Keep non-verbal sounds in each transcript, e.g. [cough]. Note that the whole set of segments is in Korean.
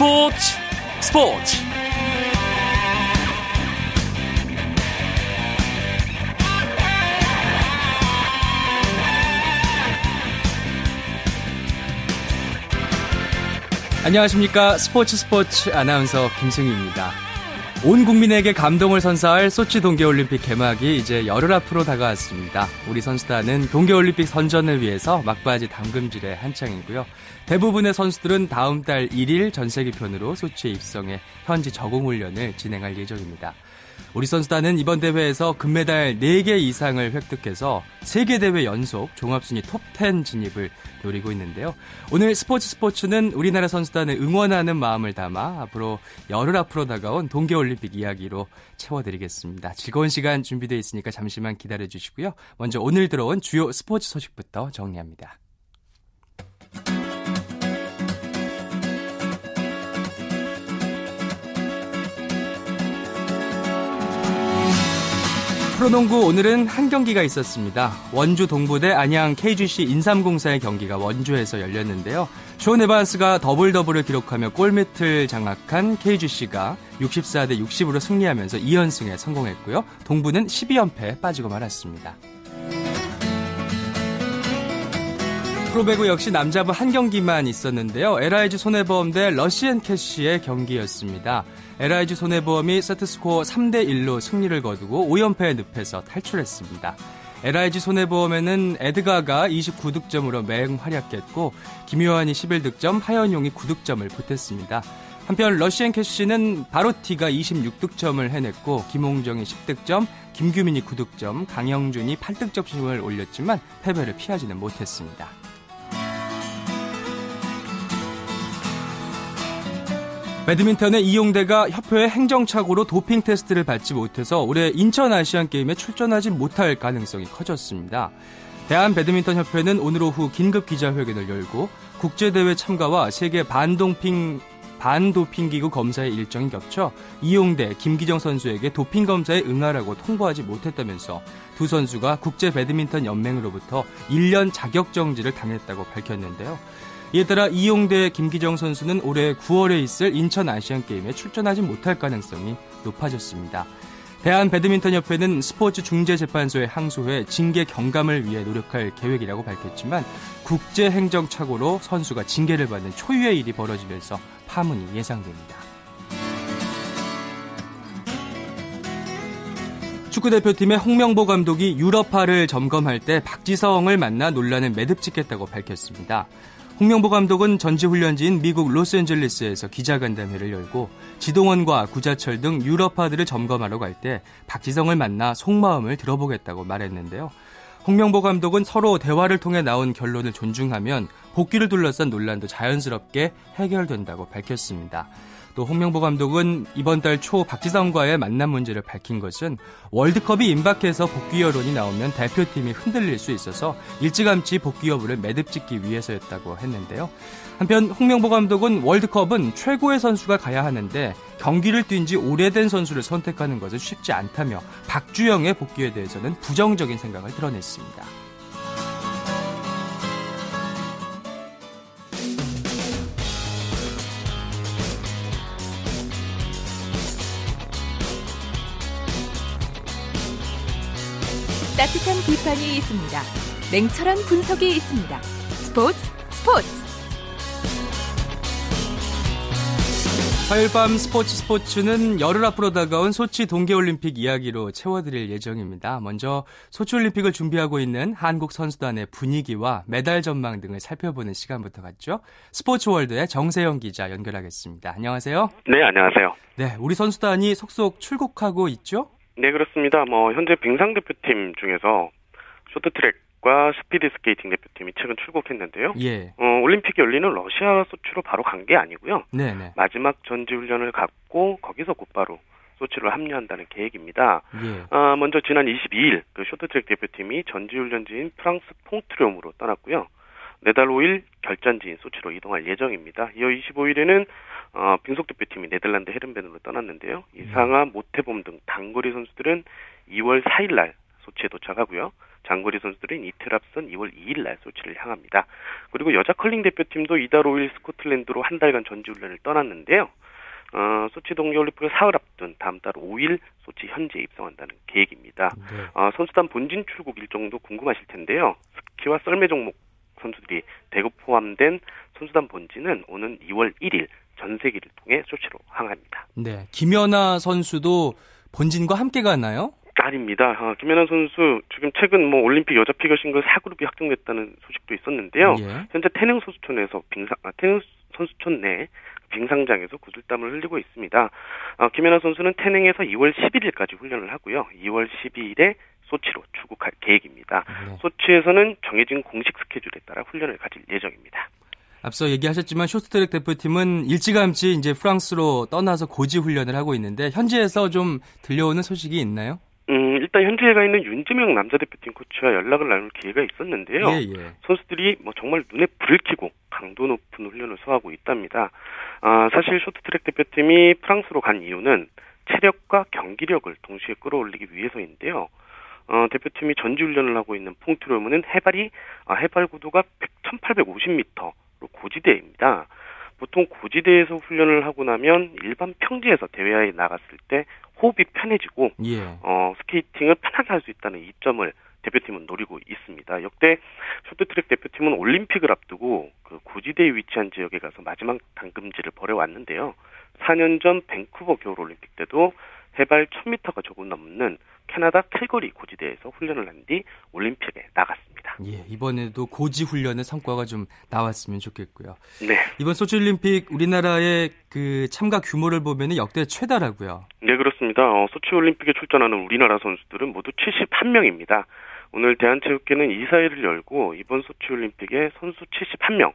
스포츠 스포츠 안녕하십니까 스포츠 스포츠 아나운서 김승희입니다. 온 국민에게 감동을 선사할 소치 동계올림픽 개막이 이제 열흘 앞으로 다가왔습니다. 우리 선수단은 동계올림픽 선전을 위해서 막바지 담금질에 한창이고요. 대부분의 선수들은 다음 달 1일 전세계편으로 소치에 입성해 현지 적응 훈련을 진행할 예정입니다. 우리 선수단은 이번 대회에서 금메달 4개 이상을 획득해서 세계 대회 연속 종합순위 톱10 진입을 노리고 있는데요. 오늘 스포츠 스포츠는 우리나라 선수단을 응원하는 마음을 담아 앞으로 열흘 앞으로 다가온 동계올림픽 이야기로 채워드리겠습니다. 즐거운 시간 준비되어 있으니까 잠시만 기다려 주시고요. 먼저 오늘 들어온 주요 스포츠 소식부터 정리합니다. 프로농구 오늘은 한 경기가 있었습니다. 원주 동부 대 안양 KGC 인삼공사의 경기가 원주에서 열렸는데요. 숀 에반스가 더블 더블을 기록하며 골밑을 장악한 KGC가 64대 60으로 승리하면서 2연승에 성공했고요. 동부는 12연패에 빠지고 말았습니다. 프로배구 역시 남자부 한 경기만 있었는데요. LIG 손해보험 대 러시앤캐시의 경기였습니다. LIG 손해보험이 세트스코어 3대1로 승리를 거두고 5연패에 늪에서 탈출했습니다. LIG 손해보험에는 에드가가 29득점으로 맹 활약했고 김효환이 11득점, 하현용이 9득점을 보탰습니다. 한편 러시앤 캐시는 바로티가 26득점을 해냈고 김홍정이 10득점, 김규민이 9득점, 강영준이 8득점심을 올렸지만 패배를 피하지는 못했습니다. 배드민턴의 이용대가 협회의 행정착오로 도핑 테스트를 받지 못해서 올해 인천 아시안 게임에 출전하지 못할 가능성이 커졌습니다. 대한 배드민턴 협회는 오늘 오후 긴급 기자회견을 열고 국제 대회 참가와 세계 반동핑 반도핑 기구 검사의 일정이 겹쳐 이용대 김기정 선수에게 도핑 검사에 응하라고 통보하지 못했다면서 두 선수가 국제 배드민턴 연맹으로부터 1년 자격 정지를 당했다고 밝혔는데요. 이에 따라 이용대 김기정 선수는 올해 9월에 있을 인천 아시안게임에 출전하지 못할 가능성이 높아졌습니다. 대한배드민턴협회는 스포츠 중재재판소에 항소해 징계 경감을 위해 노력할 계획이라고 밝혔지만 국제행정착오로 선수가 징계를 받는 초유의 일이 벌어지면서 파문이 예상됩니다. 축구대표팀의 홍명보 감독이 유럽파를 점검할 때 박지성을 만나 논란을 매듭짓겠다고 밝혔습니다. 홍명보 감독은 전지훈련지인 미국 로스앤젤레스에서 기자간담회를 열고 지동원과 구자철 등 유럽파들을 점검하러 갈 때 박지성을 만나 속마음을 들어보겠다고 말했는데요. 홍명보 감독은 서로 대화를 통해 나온 결론을 존중하면 복귀를 둘러싼 논란도 자연스럽게 해결된다고 밝혔습니다. 또 홍명보 감독은 이번 달 초 박지성과의 만남 문제를 밝힌 것은 월드컵이 임박해서 복귀 여론이 나오면 대표팀이 흔들릴 수 있어서 일찌감치 복귀 여부를 매듭짓기 위해서였다고 했는데요. 한편 홍명보 감독은 월드컵은 최고의 선수가 가야 하는데 경기를 뛴 지 오래된 선수를 선택하는 것은 쉽지 않다며 박주영의 복귀에 대해서는 부정적인 생각을 드러냈습니다. 따뜻한 비판이 있습니다. 냉철한 분석이 있습니다. 스포츠 스포츠 화요일 밤 스포츠 스포츠는 열흘 앞으로 다가온 소치 동계올림픽 이야기로 채워드릴 예정입니다. 먼저 소치올림픽을 준비하고 있는 한국 선수단의 분위기와 메달 전망 등을 살펴보는 시간부터 갖죠. 스포츠월드의 정세영 기자 연결하겠습니다. 안녕하세요. 네, 안녕하세요. 네, 우리 선수단이 속속 출국하고 있죠? 네, 그렇습니다. 뭐 현재 빙상 대표팀 중에서 쇼트트랙과 스피드 스케이팅 대표팀이 최근 출국했는데요. 예. 어, 올림픽이 열리는 러시아 소치로 바로 간 게 아니고요. 네, 네. 마지막 전지 훈련을 갖고 거기서 곧바로 소치로 합류한다는 계획입니다. 예. 아, 먼저 지난 22일 그 쇼트트랙 대표팀이 전지 훈련지인 프랑스 퐁트로뮤로 떠났고요. 내달 5일 결전지인 소치로 이동할 예정입니다. 이어 25일에는 어, 빙속 대표팀이 네덜란드 헤렌벤으로 떠났는데요. 이상화, 모태범 등 단거리 선수들은 2월 4일 날 소치에 도착하고요. 장거리 선수들은 이틀 앞선 2월 2일 날 소치를 향합니다. 그리고 여자 컬링 대표팀도 이달 5일 스코틀랜드로 한 달간 전지훈련을 떠났는데요. 어, 소치 동계올림픽을 사흘 앞둔 다음 달 5일 소치 현지에 입성한다는 계획입니다. 네. 어, 선수단 본진 출국 일정도 궁금하실 텐데요. 스키와 썰매 종목 선수들이 대거 포함된 선수단 본진은 오는 2월 1일 전세기를 통해 소치로 항합니다. 네, 김연아 선수도 본진과 함께 가나요? 아닙니다. 어, 김연아 선수 지금 최근 뭐 올림픽 여자 피겨 싱글 4그룹이 확정됐다는 소식도 있었는데요. 예. 현재 태릉 선수촌에서 빙상 아, 태릉 선수촌 내 빙상장에서 구슬땀을 흘리고 있습니다. 어, 김연아 선수는 태릉에서 2월 11일까지 훈련을 하고요. 2월 12일에 소치로 출국할 계획입니다. 네. 소치에서는 정해진 공식 스케줄에 따라 훈련을 가질 예정입니다. 앞서 얘기하셨지만 쇼트트랙 대표팀은 일찌감치 이제 프랑스로 떠나서 고지 훈련을 하고 있는데 현지에서 좀 들려오는 소식이 있나요? 음, 일단 현지에 가 있는 윤지명 남자 대표팀 코치와 연락을 나눌 기회가 있었는데요. 예, 예. 선수들이 뭐 정말 눈에 불을 켜고 강도 높은 훈련을 소화하고 있답니다. 아, 사실 쇼트트랙 대표팀이 프랑스로 간 이유는 체력과 경기력을 동시에 끌어올리기 위해서인데요. 어, 대표팀이 전지훈련을 하고 있는 퐁트로무는 해발이 아, 해발 구도가 1,850m로 고지대입니다. 보통 고지대에서 훈련을 하고 나면 일반 평지에서 대회에 나갔을 때 호흡이 편해지고 예. 어, 스케이팅을 편하게 할 수 있다는 이점을 대표팀은 노리고 있습니다. 역대 쇼트트랙 대표팀은 올림픽을 앞두고 그 고지대에 위치한 지역에 가서 마지막 당금질을 벌여왔는데요. 4년 전 밴쿠버 겨울올림픽 때도 해발 1000m가 조금 넘는 캐나다 캘거리 고지대에서 훈련을 한 뒤 올림픽에 나갔습니다. 예, 이번에도 고지 훈련의 성과가 좀 나왔으면 좋겠고요. 네. 이번 소치 올림픽 우리나라의 그 참가 규모를 보면 역대 최다라고요. 네, 그렇습니다. 어, 소치 올림픽에 출전하는 우리나라 선수들은 모두 71명입니다. 오늘 대한체육회는 이사회를 열고 이번 소치 올림픽에 선수 71명,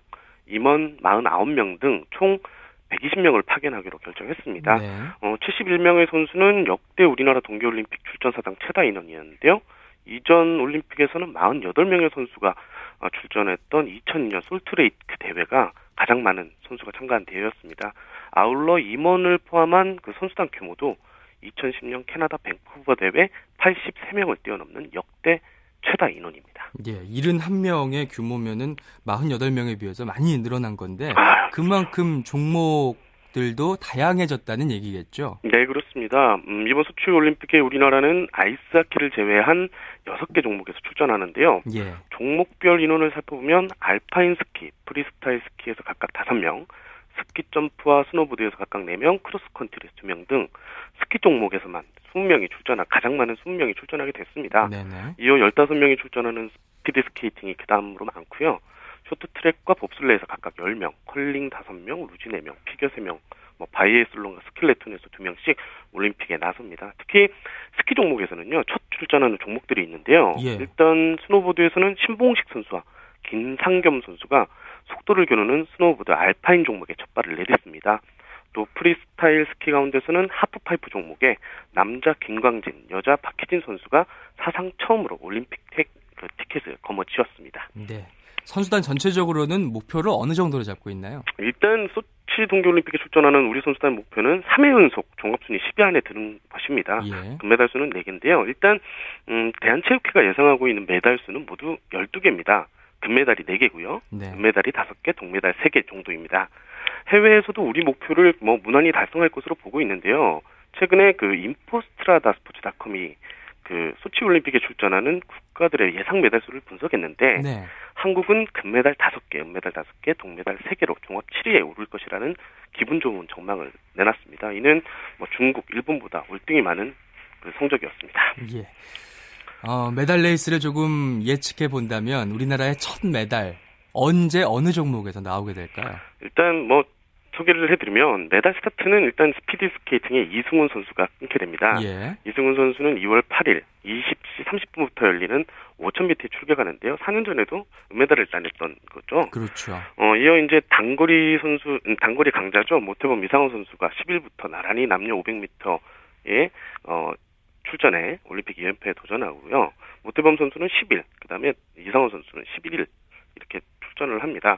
임원 49명 등 총 120명을 파견하기로 결정했습니다. 네. 어, 71명의 선수는 역대 우리나라 동계올림픽 출전 사상 최다 인원이었는데요. 이전 올림픽에서는 48명의 선수가 어, 출전했던 2002년 솔트레이크 대회가 가장 많은 선수가 참가한 대회였습니다. 아울러 임원을 포함한 그 선수단 규모도 2010년 캐나다 밴쿠버 대회 83명을 뛰어넘는 역대 최다 인원입니다. 예, 71명의 규모면은 48명에 비해서 많이 늘어난 건데 아, 그만큼 종목들도 다양해졌다는 얘기겠죠? 네, 그렇습니다. 음, 이번 소치 올림픽에 우리나라는 아이스하키를 제외한 6개 종목에서 출전하는데요. 예. 종목별 인원을 살펴보면 알파인 스키, 프리스타일 스키에서 각각 5명, 스키 점프와 스노보드에서 각각 4명, 크로스컨트리에서 2명 등 스키 종목에서만 20명이 출전한 가장 많은 20명이 출전하게 됐습니다. 네네. 이어 15명이 출전하는 스피드 스케이팅이 그 다음으로 많고요. 쇼트트랙과 봅슬레이에서 각각 10명, 컬링 5명, 루지 4명, 피겨 3명, 뭐 바이애슬론과 스켈레톤에서 2명씩 올림픽에 나섭니다. 특히 스키 종목에서는요. 첫 출전하는 종목들이 있는데요. 예. 일단 스노보드에서는 신봉식 선수와 김상겸 선수가 속도를 겨루는 스노보드 알파인 종목에 첫 발을 내딛습니다. 또 프리스타일 스키 가운데서는 하프파이프 종목에 남자 김광진, 여자 박희진 선수가 사상 처음으로 올림픽 택, 그 티켓을 거머쥐었습니다. 네. 선수단 전체적으로는 목표를 어느 정도로 잡고 있나요? 일단 소치 동계올림픽에 출전하는 우리 선수단 목표는 3회 연속 종합순위 10위 안에 드는 것입니다. 예. 금메달 수는 4개인데요. 일단 음, 대한체육회가 예상하고 있는 메달 수는 모두 12개입니다. 금메달이 4개고요. 네. 금메달이 5개, 동메달 3개 정도입니다. 해외에서도 우리 목표를 뭐 무난히 달성할 것으로 보고 있는데요. 최근에 그 인포스트라다 스포츠닷컴이 그 소치 올림픽에 출전하는 국가들의 예상 메달 수를 분석했는데 네. 한국은 금메달 5개, 은메달 5개, 동메달 3개로 종합 7위에 오를 것이라는 기분 좋은 전망을 내놨습니다. 이는 뭐 중국, 일본보다 월등히 많은 그 성적이었습니다. 예. 어, 메달 레이스를 조금 예측해 본다면 우리나라의 첫 메달 언제 어느 종목에서 나오게 될까요? 일단 뭐 소개를 해드리면 메달 스타트는 일단 스피드 스케이팅의 이승훈 선수가 끊게 됩니다. 예. 이승훈 선수는 2월 8일 20시 30분부터 열리는 5000m에 출격하는데요. 4년 전에도 은메달을 따냈던 거죠. 그렇죠. 어, 이어 이제 단거리 선수, 음, 단거리 강자죠. 모태범 이상화 선수가 10일부터 나란히 남녀 500m에 어, 출전해 올림픽 2연패에 도전하고요. 모태범 선수는 10일, 그 다음에 이상원 선수는 11일 이렇게 출전을 합니다.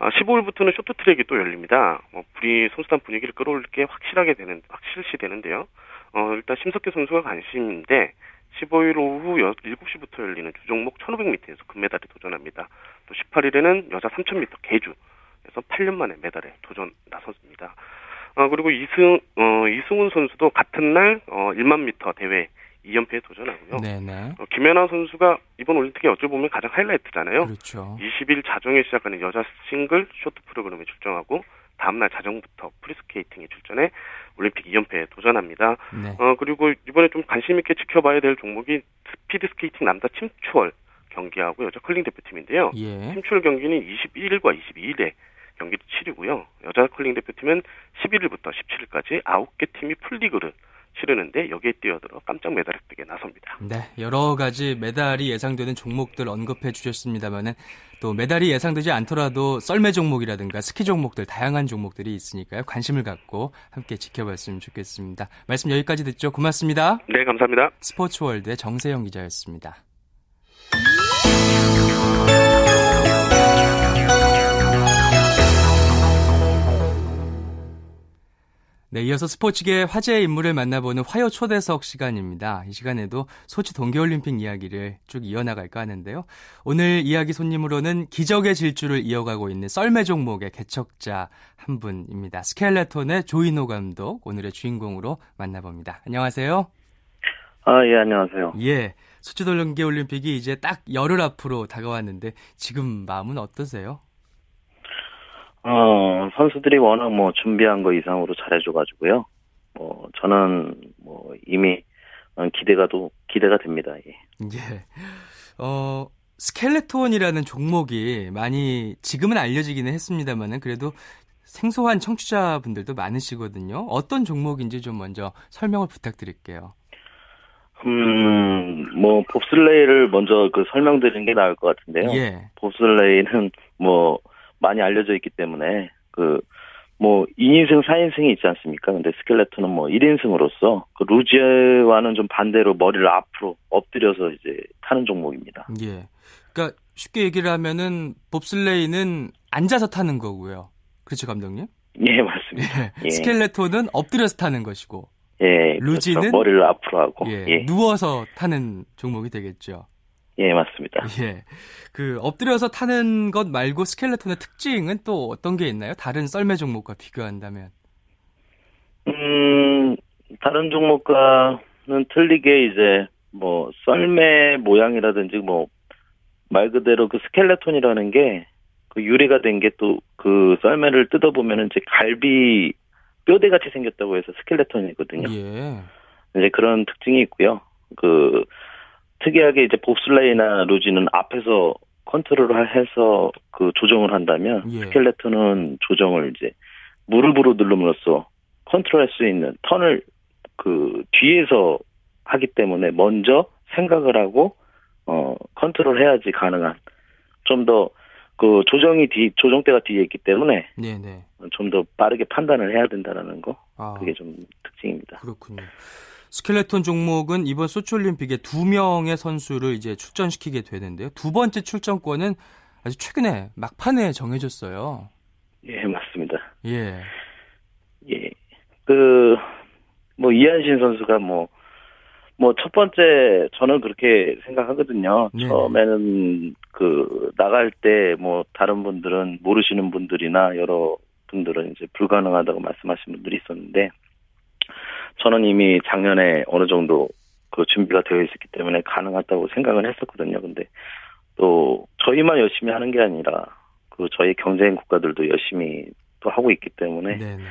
아, 15일부터는 쇼트트랙이 또 열립니다. 뭐 우리 선수단 분위기를 끌어올릴 게 확실하게 되는 확실시 되는데요. 어, 일단 심석규 선수가 관심인데 15일 오후 7시부터 열리는 주종목 1500m에서 금메달에 도전합니다. 또 18일에는 여자 3000m 개주에서 8년 만에 메달에 도전 나섰습니다. 어, 그리고 이승, 어, 이승훈 선수도 같은 날, 어, 1만 미터 대회 2연패에 도전하고요. 네네. 어, 김연아 선수가 이번 올림픽에 어찌 보면 가장 하이라이트잖아요. 그렇죠. 20일 자정에 시작하는 여자 싱글 쇼트 프로그램에 출정하고 다음날 자정부터 프리스케이팅에 출전해 올림픽 2연패에 도전합니다. 네. 어 그리고 이번에 좀 관심 있게 지켜봐야 될 종목이 스피드 스케이팅 남자 팀추월 경기하고 여자 컬링 대표팀인데요. 예. 팀추월 경기는 21일과 22일에 경기를 치르고요. 여자 컬링 대표팀은 11일부터 17일까지 9개 팀이 풀리그를 치르는데 여기에 뛰어들어 깜짝 메달 획득에 나섭니다. 네, 여러 가지 메달이 예상되는 종목들 언급해 주셨습니다만은 또 메달이 예상되지 않더라도 썰매 종목이라든가 스키 종목들 다양한 종목들이 있으니까요. 관심을 갖고 함께 지켜봤으면 좋겠습니다. 말씀 여기까지 듣죠. 고맙습니다. 네, 감사합니다. 스포츠월드의 정세영 기자였습니다. 네, 이어서 스포츠계 화제의 인물을 만나보는 화요 초대석 시간입니다. 이 시간에도 소치 동계올림픽 이야기를 쭉 이어나갈까 하는데요. 오늘 이야기 손님으로는 기적의 질주를 이어가고 있는 썰매 종목의 개척자 한 분입니다. 스켈레톤의 조인호 감독, 오늘의 주인공으로 만나봅니다. 안녕하세요. 아, 예, 안녕하세요. 예, 소치 동계올림픽이 이제 딱 열흘 앞으로 다가왔는데 지금 마음은 어떠세요? 어, 선수들이 워낙 뭐 준비한 거 이상으로 잘해줘가지고요. 뭐, 저는 뭐 이미 기대가 도, 기대가 됩니다. 예. 예. 어, 스켈레톤이라는 종목이 많이 지금은 알려지기는 했습니다만은 그래도 생소한 청취자분들도 많으시거든요. 어떤 종목인지 좀 먼저 설명을 부탁드릴게요. 음, 뭐, 봅슬레이를 먼저 그 설명드리는 게 나을 것 같은데요. 예. 봅슬레이는 뭐, 많이 알려져 있기 때문에 그 뭐 2인승, 4인승이 있지 않습니까? 근데 스켈레톤은 뭐 1인승으로서 그 루지와는 좀 반대로 머리를 앞으로 엎드려서 이제 타는 종목입니다. 예. 그러니까 쉽게 얘기를 하면은 봅슬레이는 앉아서 타는 거고요. 그렇죠, 감독님? 예, 맞습니다. 예. 예. 스켈레톤은 엎드려서 타는 것이고 예. 루지는 그렇죠. 머리를 앞으로 하고 예. 예. 누워서 타는 종목이 되겠죠. 예, 맞습니다. [laughs] 예. 그 엎드려서 타는 것 말고 스켈레톤의 특징은 또 어떤 게 있나요? 다른 썰매 종목과 비교한다면. 음, 다른 종목과는 틀리게 이제 뭐 썰매 모양이라든지 뭐 말 그대로 그 스켈레톤이라는 게 그 유래가 된 게 또 그 썰매를 뜯어보면은 이제 갈비 뼈대 같이 생겼다고 해서 스켈레톤이거든요. 예. 이제 그런 특징이 있고요. 그 특이하게 이제 봅슬레이나 루지는 앞에서 컨트롤을 해서 그 조정을 한다면 예. 스켈레톤은 조정을 이제 무릎으로 누름으로써 컨트롤할 수 있는 턴을 그 뒤에서 하기 때문에 먼저 생각을 하고 어 컨트롤 해야지 가능한 좀 더 그 조정이 뒤 조정대가 뒤에 있기 때문에 네, 네. 좀더 빠르게 판단을 해야 된다라는 거 아, 그게 좀 특징입니다. 그렇군요. 스켈레톤 종목은 이번 소치올림픽에 두 명의 선수를 이제 출전시키게 되는데요. 두 번째 출전권은 아주 최근에 막판에 정해졌어요. 예 맞습니다. 예. 예. 그, 뭐, 이한신 선수가 뭐, 뭐, 첫 번째, 저는 그렇게 생각하거든요. 네네. 처음에는 그, 나갈 때, 뭐, 다른 분들은, 모르시는 분들이나 여러 분들은 이제 불가능하다고 말씀하신 분들이 있었는데, 저는 이미 작년에 어느 정도 그 준비가 되어 있었기 때문에 가능하다고 생각을 했었거든요. 근데 또, 저희만 열심히 하는 게 아니라, 그, 저희 경쟁 국가들도 열심히 또 하고 있기 때문에, 네, 네.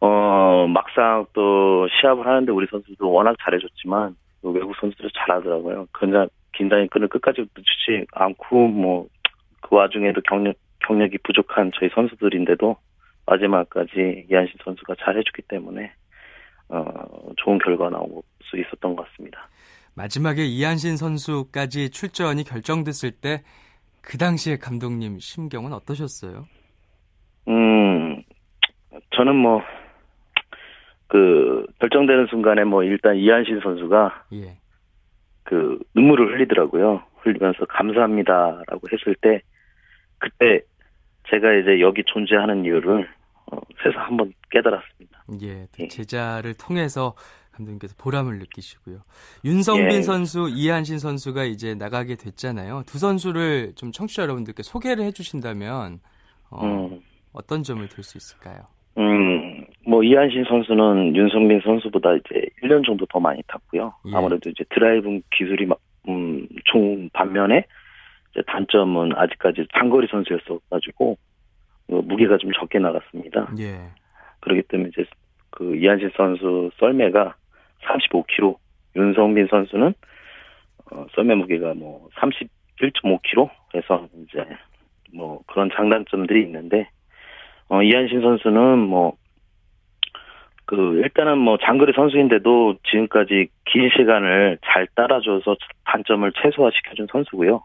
어, 막상 또 시합을 하는데 우리 선수도 워낙 잘해줬지만, 또 외국 선수들이 잘하더라고요. 그냥 긴장의 끈을 끝까지 늦추지 않고, 뭐, 그 와중에도 경력, 경력이 부족한 저희 선수들인데도 마지막까지 이한신 선수가 잘해줬기 때문에, 어, 좋은 결과 나올 수 있었던 것 같습니다. 마지막에 이한신 선수까지 출전이 결정됐을 때 그 당시에 감독님 심경은 어떠셨어요? 음, 저는 뭐, 그, 결정되는 순간에 뭐, 일단 이한신 선수가 예. 그 눈물을 흘리더라고요. 흘리면서 감사합니다라고 했을 때 그때 제가 이제 여기 존재하는 이유를 어, 새서 한번 깨달았습니다. 예. 예. 제자를 통해서 감독님께서 보람을 느끼시고요. 윤성빈 예. 선수, 이한신 선수가 이제 나가게 됐잖아요. 두 선수를 좀 청취자 여러분들께 소개를 해주신다면 어, 음. 어떤 점을 들 수 있을까요? 음, 뭐 이한신 선수는 윤성빈 선수보다 이제 1년 정도 더 많이 탔고요. 예. 아무래도 이제 드라이브 기술이 막, 음, 좋은 반면에 이제 단점은 아직까지 장거리 선수였어 가지고 어, 무게가 좀 적게 나갔습니다. 예. 그렇기 때문에 이제 그 이한신 선수 썰매가 35kg, 윤성빈 선수는 어, 썰매 무게가 뭐 31.5kg 해서 이제 뭐 그런 장단점들이 있는데 어, 이한신 선수는 뭐 그 일단은 뭐 장거리 선수인데도 지금까지 긴 시간을 잘 따라줘서 단점을 최소화시켜준 선수고요.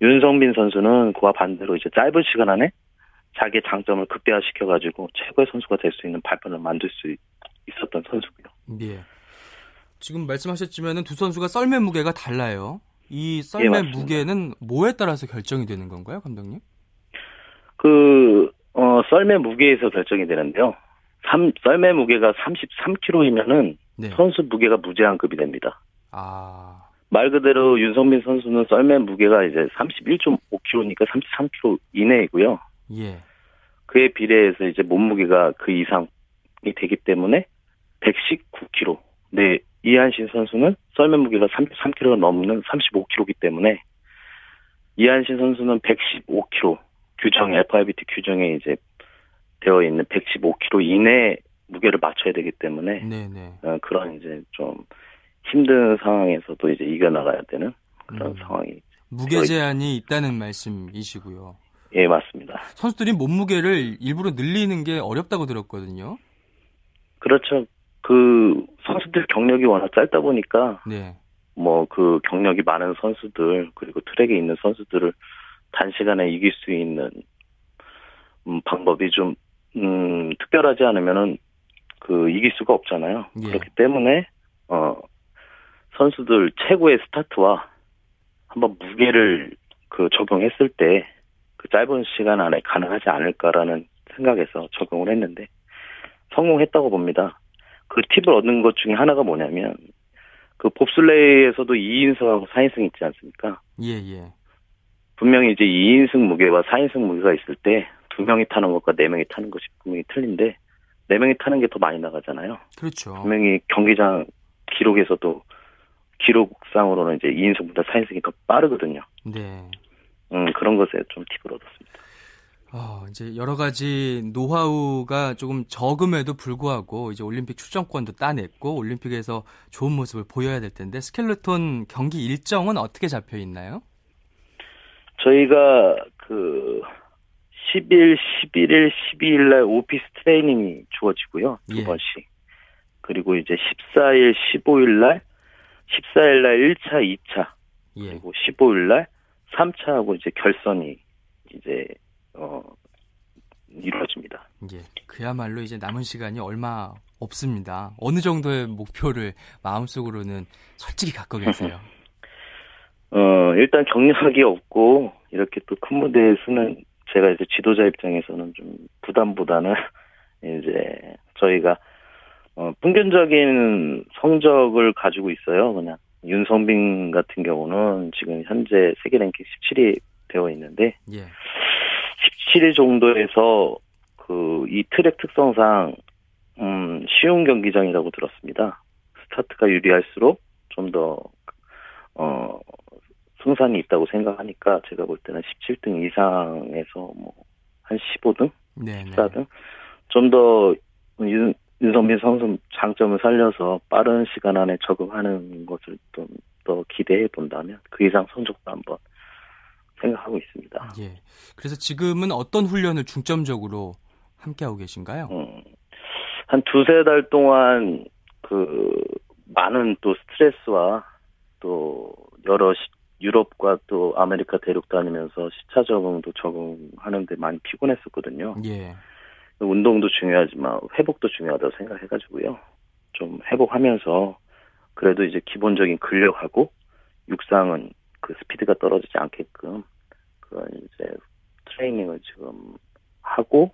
윤성빈 선수는 그와 반대로 이제 짧은 시간 안에 자기의 장점을 극대화시켜 가지고 최고의 선수가 될 수 있는 발판을 만들 수 있- 있었던 선수고요. 예. 지금 말씀하셨지만은 두 선수가 썰매 무게가 달라요. 이 예, 썰매 맞습니다. 무게는 뭐에 따라서 결정이 되는 건가요, 감독님? 그, 어, 썰매 무게에서 결정이 되는데요. 삼, 썰매 무게가 33kg이면은 네. 선수 무게가 무제한급이 됩니다. 아, 말 그대로 윤성민 선수는 썰매 무게가 이제 31.5kg니까 33kg 이내이고요. 예. 그에 비례해서 이제 몸무게가 그 이상이 되기 때문에 119kg. 네, 이한신 선수는 썰매 무게가 33kg가 넘는 35kg이기 때문에 이한신 선수는 115kg 규정 FIBT 규정에 이제 되어 있는 115kg 이내 무게를 맞춰야 되기 때문에 네, 네. 어, 그런 이제 좀 힘든 상황에서도 이제 이겨나가야 되는 그런 음. 상황이 무게 제한이 있다는 말씀이시고요. 예 맞습니다. 선수들이 몸무게를 일부러 늘리는 게 어렵다고 들었거든요. 그렇죠. 그 선수들 경력이 워낙 짧다 보니까 네. 뭐 그 경력이 많은 선수들 그리고 트랙에 있는 선수들을 단시간에 이길 수 있는 음, 방법이 좀 음, 특별하지 않으면은 그 이길 수가 없잖아요. 예. 그렇기 때문에 어 선수들 최고의 스타트와 한번 무게를 그 적용했을 때 그 짧은 시간 안에 가능하지 않을까라는 생각에서 적용을 했는데 성공했다고 봅니다. 그 팁을 얻는 것 중에 하나가 뭐냐면 그 봅슬레이에서도 2인승하고 4인승 있지 않습니까? 예, 예. 분명히 이제 2인승 무게와 4인승 무게가 있을 때 두 명이 타는 것과 네 명이 타는 것이 분명히 틀린데 네 명이 타는 게 더 많이 나가잖아요. 그렇죠. 분명히 경기장 기록에서도 기록상으로는 이제 2인승보다 4인승이 더 빠르거든요. 네. 음, 그런 것에 좀 팁을 얻었습니다. 어, 이제 여러 가지 노하우가 조금 적음에도 불구하고 이제 올림픽 출전권도 따냈고 올림픽에서 좋은 모습을 보여야 될 텐데 스켈레톤 경기 일정은 어떻게 잡혀 있나요? 저희가 그 10일, 11일, 12일 날 오피스 트레이닝이 주어지고요. 두 예. 번씩. 그리고 이제 14일, 15일 날 14일 날 1차, 2차, 예. 그리고 15일 날 3차하고 이제 결선이 이제 어 이루어집니다. 예. 그야말로 이제 남은 시간이 얼마 없습니다. 어느 정도의 목표를 마음속으로는 솔직히 갖고 계세요. [laughs] 어 일단 경력이 없고 이렇게 또 큰 무대에 서는 제가 이제 지도자 입장에서는 좀 부담보다는 [laughs] 이제 저희가 어 평균적인 성적을 가지고 있어요. 그냥 윤성빈 같은 경우는 지금 현재 세계 랭킹 17위 되어 있는데 예. 17위 정도에서 그 이 트랙 특성상 음 쉬운 경기장이라고 들었습니다. 스타트가 유리할수록 좀 더 어 승산이 있다고 생각하니까 제가 볼 때는 17등 이상에서 뭐 한 15등, 네, 네. 14등 좀 더 윤, 윤성민 선수 장점을 살려서 빠른 시간 안에 적응하는 것을 좀 더 기대해 본다면 그 이상 성적도 한번 생각하고 있습니다. 예. 그래서 지금은 어떤 훈련을 중점적으로 함께 하고 계신가요? 음, 한 두세 달 동안 그 많은 또 스트레스와 또 여러 시- 유럽과 또 아메리카 대륙 다니면서 시차 적응도 적응하는데 많이 피곤했었거든요. 예. 운동도 중요하지만 회복도 중요하다고 생각해가지고요. 좀 회복하면서 그래도 이제 기본적인 근력하고 육상은 그 스피드가 떨어지지 않게끔 그런 이제 트레이닝을 지금 하고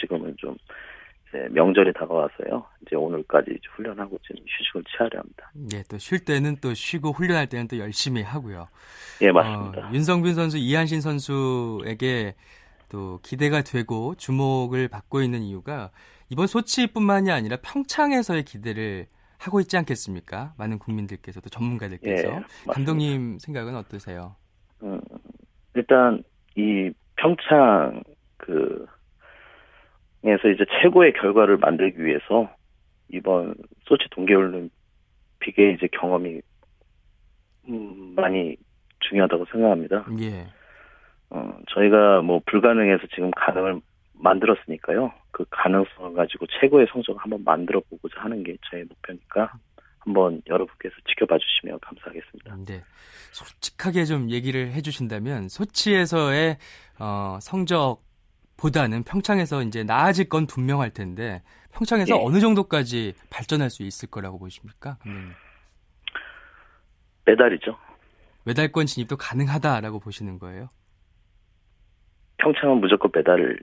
지금은 좀 이제 명절이 다가와서요. 이제 오늘까지 훈련하고 지금 휴식을 취하려 합니다. 예, 또쉴 때는 또 쉬고 훈련할 때는 또 열심히 하고요. 예, 맞습니다. 어, 윤성빈 선수, 이한신 선수에게 또 기대가 되고 주목을 받고 있는 이유가 이번 소치뿐만이 아니라 평창에서의 기대를 하고 있지 않겠습니까? 많은 국민들께서도 전문가들께서 예, 감독님 생각은 어떠세요? 음, 일단 이 평창 그 에서 이제 최고의 결과를 만들기 위해서 이번 소치 동계올림픽의 이제 경험이 음, 많이 중요하다고 생각합니다. 예. 어, 저희가 뭐 불가능해서 지금 가능을 만들었으니까요. 그 가능성을 가지고 최고의 성적을 한번 만들어 보고자 하는 게 저의 목표니까 한번 여러분께서 지켜봐 주시면 감사하겠습니다. 네. 솔직하게 좀 얘기를 해 주신다면 소치에서의 어, 성적보다는 평창에서 이제 나아질 건 분명할 텐데 평창에서 예. 어느 정도까지 발전할 수 있을 거라고 보십니까? 감독님? 메달이죠. 메달권 진입도 가능하다라고 보시는 거예요? 평창은 무조건 메달을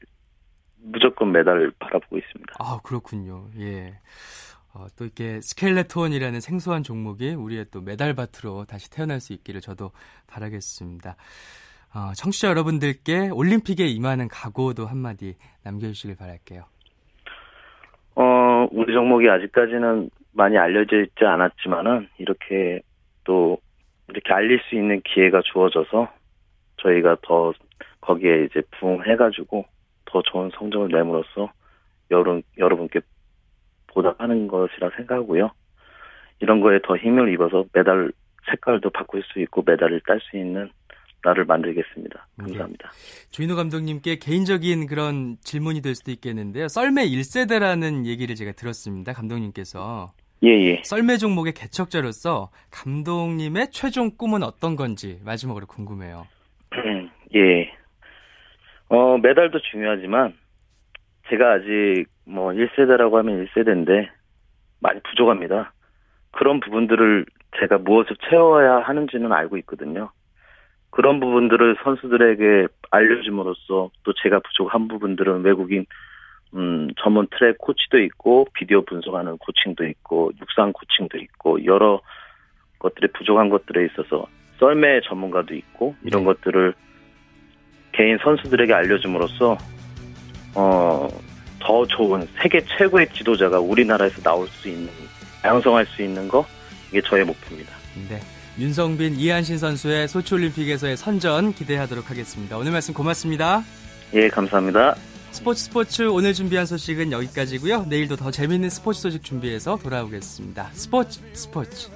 무조건 메달을 바라보고 있습니다. 아, 그렇군요. 예. 어, 또 이렇게 스켈레톤이라는 생소한 종목이 우리의 또 메달밭으로 다시 태어날 수 있기를 저도 바라겠습니다. 어, 청취자 여러분들께 올림픽에 임하는 각오도 한마디 남겨주시길 바랄게요. 어, 우리 종목이 아직까지는 많이 알려져 있지 않았지만은 이렇게 또 이렇게 알릴 수 있는 기회가 주어져서 저희가 더 거기에 이제 부응해가지고 더 좋은 성적을 내므로써 여러분 여러분께 보답하는 것이라 생각하고요. 이런 거에 더 힘을 입어서 메달 색깔도 바꿀 수 있고 메달을 딸 수 있는 나를 만들겠습니다. 감사합니다. 조인호 감독님께 개인적인 그런 질문이 될 수도 있겠는데요. 썰매 1세대라는 얘기를 제가 들었습니다. 감독님께서. 예, 예. 썰매 종목의 개척자로서 감독님의 최종 꿈은 어떤 건지 마지막으로 궁금해요. [clears throat] 예. 어, 메달도 중요하지만 제가 아직 뭐 1세대라고 하면 1세대인데 많이 부족합니다. 그런 부분들을 제가 무엇을 채워야 하는지는 알고 있거든요. 그런 부분들을 선수들에게 알려줌으로써 또 제가 부족한 부분들은 외국인 음, 전문 트랙 코치도 있고 비디오 분석하는 코칭도 있고 육상 코칭도 있고 여러 것들이 부족한 것들에 있어서 썰매 전문가도 있고 이런 네. 것들을 개인 선수들에게 알려줌으로써 어, 더 좋은 세계 최고의 지도자가 우리나라에서 나올 수 있는 양성할 수 있는 거 이게 저의 목표입니다. 네. 윤성빈, 이한신 선수의 소치올림픽에서의 선전 기대하도록 하겠습니다. 오늘 말씀 고맙습니다. 예, 감사합니다. 스포츠 스포츠 오늘 준비한 소식은 여기까지고요. 내일도 더 재밌는 스포츠 소식 준비해서 돌아오겠습니다. 스포츠 스포츠.